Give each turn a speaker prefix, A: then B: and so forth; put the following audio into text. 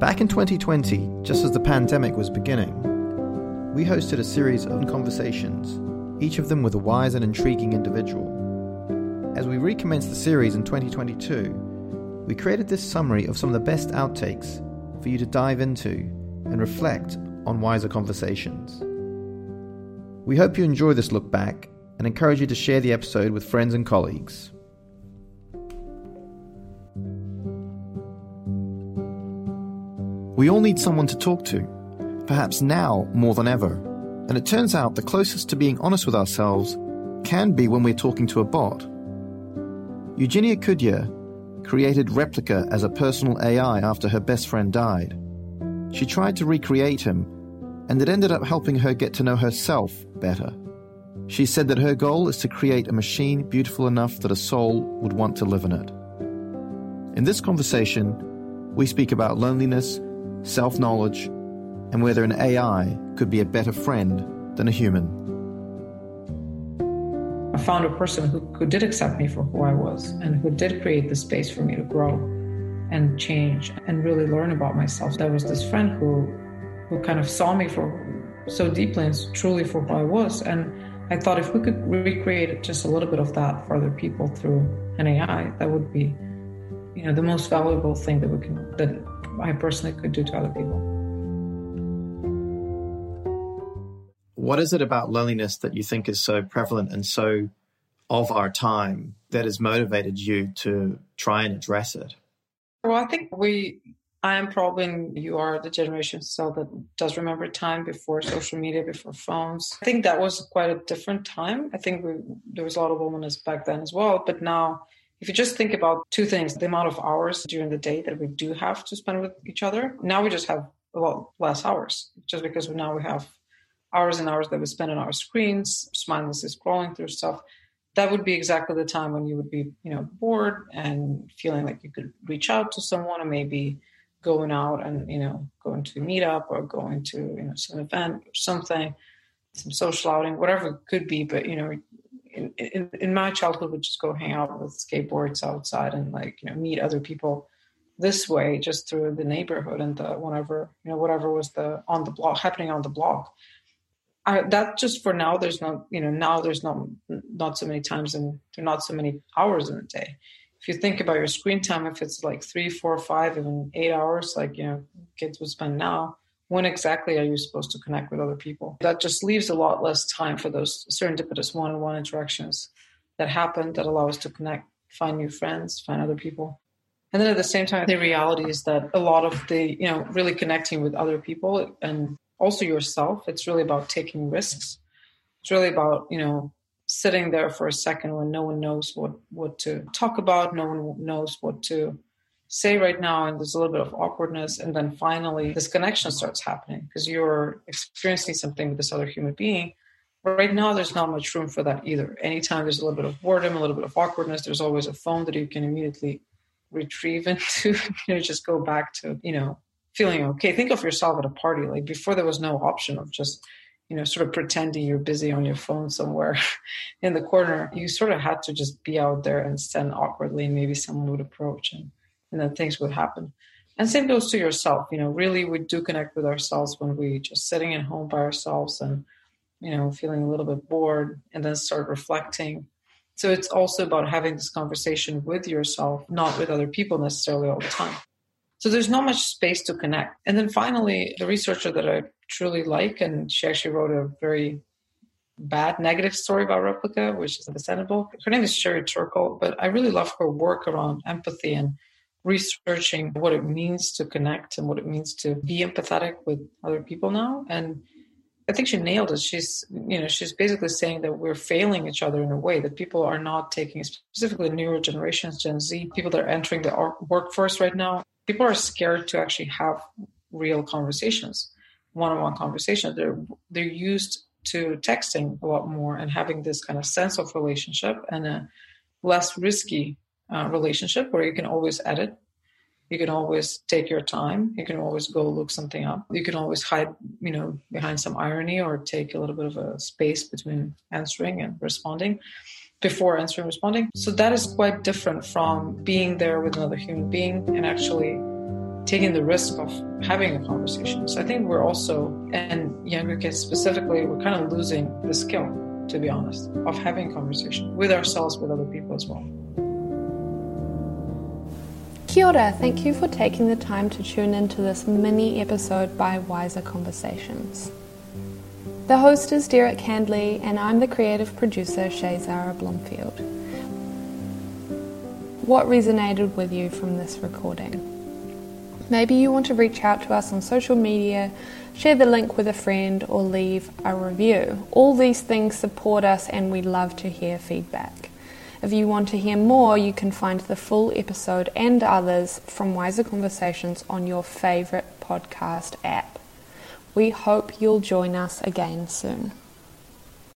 A: Back in 2020, just as the pandemic was beginning, we hosted a series of conversations, each of them with a wise and intriguing individual. As we recommenced the series in 2022, we created this summary of some of the best outtakes for you to dive into and reflect on wiser conversations. We hope you enjoy this look back and encourage you to share the episode with friends and colleagues. We all need someone to talk to, perhaps now more than ever. And it turns out the closest to being honest with ourselves can be when we're talking to a bot. Eugenia Kuyda created Replika as a personal AI after her best friend died. She tried to recreate him, and it ended up helping her get to know herself better. She said that her goal is to create a machine beautiful enough that a soul would want to live in it. In this conversation, we speak about loneliness, self knowledge, and whether an AI could be a better friend than a human.
B: I found a person who, who did accept me for who I was and who did create the space for me to grow and change and really learn about myself. There was this friend who who kind of saw me for so deeply and truly for who I was. And I thought if we could recreate just a little bit of that for other people through an AI, that would be, you know, the most valuable thing that we can that I personally could do to other people.
A: What is it about loneliness that you think is so prevalent and so of our time that has motivated you to try and address it?
B: Well, I think we, I am probably, you are the generation still that does remember time before social media, before phones. I think that was quite a different time. I think we, there was a lot of loneliness back then as well. But now if you just think about two things, the amount of hours during the day that we do have to spend with each other, now we just have a lot less hours just because now we have hours and hours that we spend on our screens, mindlessly scrolling through stuff. That would be exactly the time when you would be, you know, bored and feeling like you could reach out to someone and maybe going out and, you know, going to a meetup or going to, you know, some event or something, some social outing, whatever it could be. But, you know, in, in, my childhood would just go hang out with skateboards outside and like you know meet other people this way just through the neighborhood and the whatever you know whatever was the on the block happening on the block. I, that just for now there's not you know now there's not not so many times and there not so many hours in a day. If you think about your screen time if it's like three four five even eight hours like you know kids would spend now when exactly are you supposed to connect with other people? That just leaves a lot less time for those serendipitous one on one interactions that happen that allow us to connect, find new friends, find other people. And then at the same time, the reality is that a lot of the, you know, really connecting with other people and also yourself, it's really about taking risks. It's really about, you know, sitting there for a second when no one knows what, what to talk about, no one knows what to say right now and there's a little bit of awkwardness and then finally this connection starts happening because you're experiencing something with this other human being. Right now there's not much room for that either. Anytime there's a little bit of boredom a little bit of awkwardness there's always a phone that you can immediately retrieve into you know just go back to you know feeling okay. Think of yourself at a party. Like before there was no option of just you know sort of pretending you're busy on your phone somewhere in the corner. You sort of had to just be out there and stand awkwardly and maybe someone would approach and and then things would happen. And same goes to yourself. You know, really, we do connect with ourselves when we just sitting at home by ourselves and, you know, feeling a little bit bored and then start reflecting. So it's also about having this conversation with yourself, not with other people necessarily all the time. So there's not much space to connect. And then finally, the researcher that I truly like, and she actually wrote a very bad negative story about Replika, which is understandable. Her name is Sherry Turkle, but I really love her work around empathy and researching what it means to connect and what it means to be empathetic with other people now. And I think she nailed it. She's, you know, she's basically saying that we're failing each other in a way that people are not taking, specifically newer generations, Gen Z, people that are entering the workforce right now. People are scared to actually have real conversations, one-on-one conversations. They're they're used to texting a lot more and having this kind of sense of relationship and a less risky uh, relationship where you can always edit. You can always take your time. You can always go look something up. You can always hide, you know, behind some irony or take a little bit of a space between answering and responding before answering responding. So that is quite different from being there with another human being and actually taking the risk of having a conversation. So I think we're also, and younger kids specifically, we're kind of losing the skill, to be honest, of having conversation with ourselves, with other people as well.
C: Kia ora, thank you for taking the time to tune into this mini episode by Wiser Conversations. The host is Derek Handley, and I'm the creative producer, Shazara Blomfield. What resonated with you from this recording? Maybe you want to reach out to us on social media, share the link with a friend, or leave a review. All these things support us, and we love to hear feedback. If you want to hear more, you can find the full episode and others from Wiser Conversations on your favourite podcast app. We hope you'll join us again soon.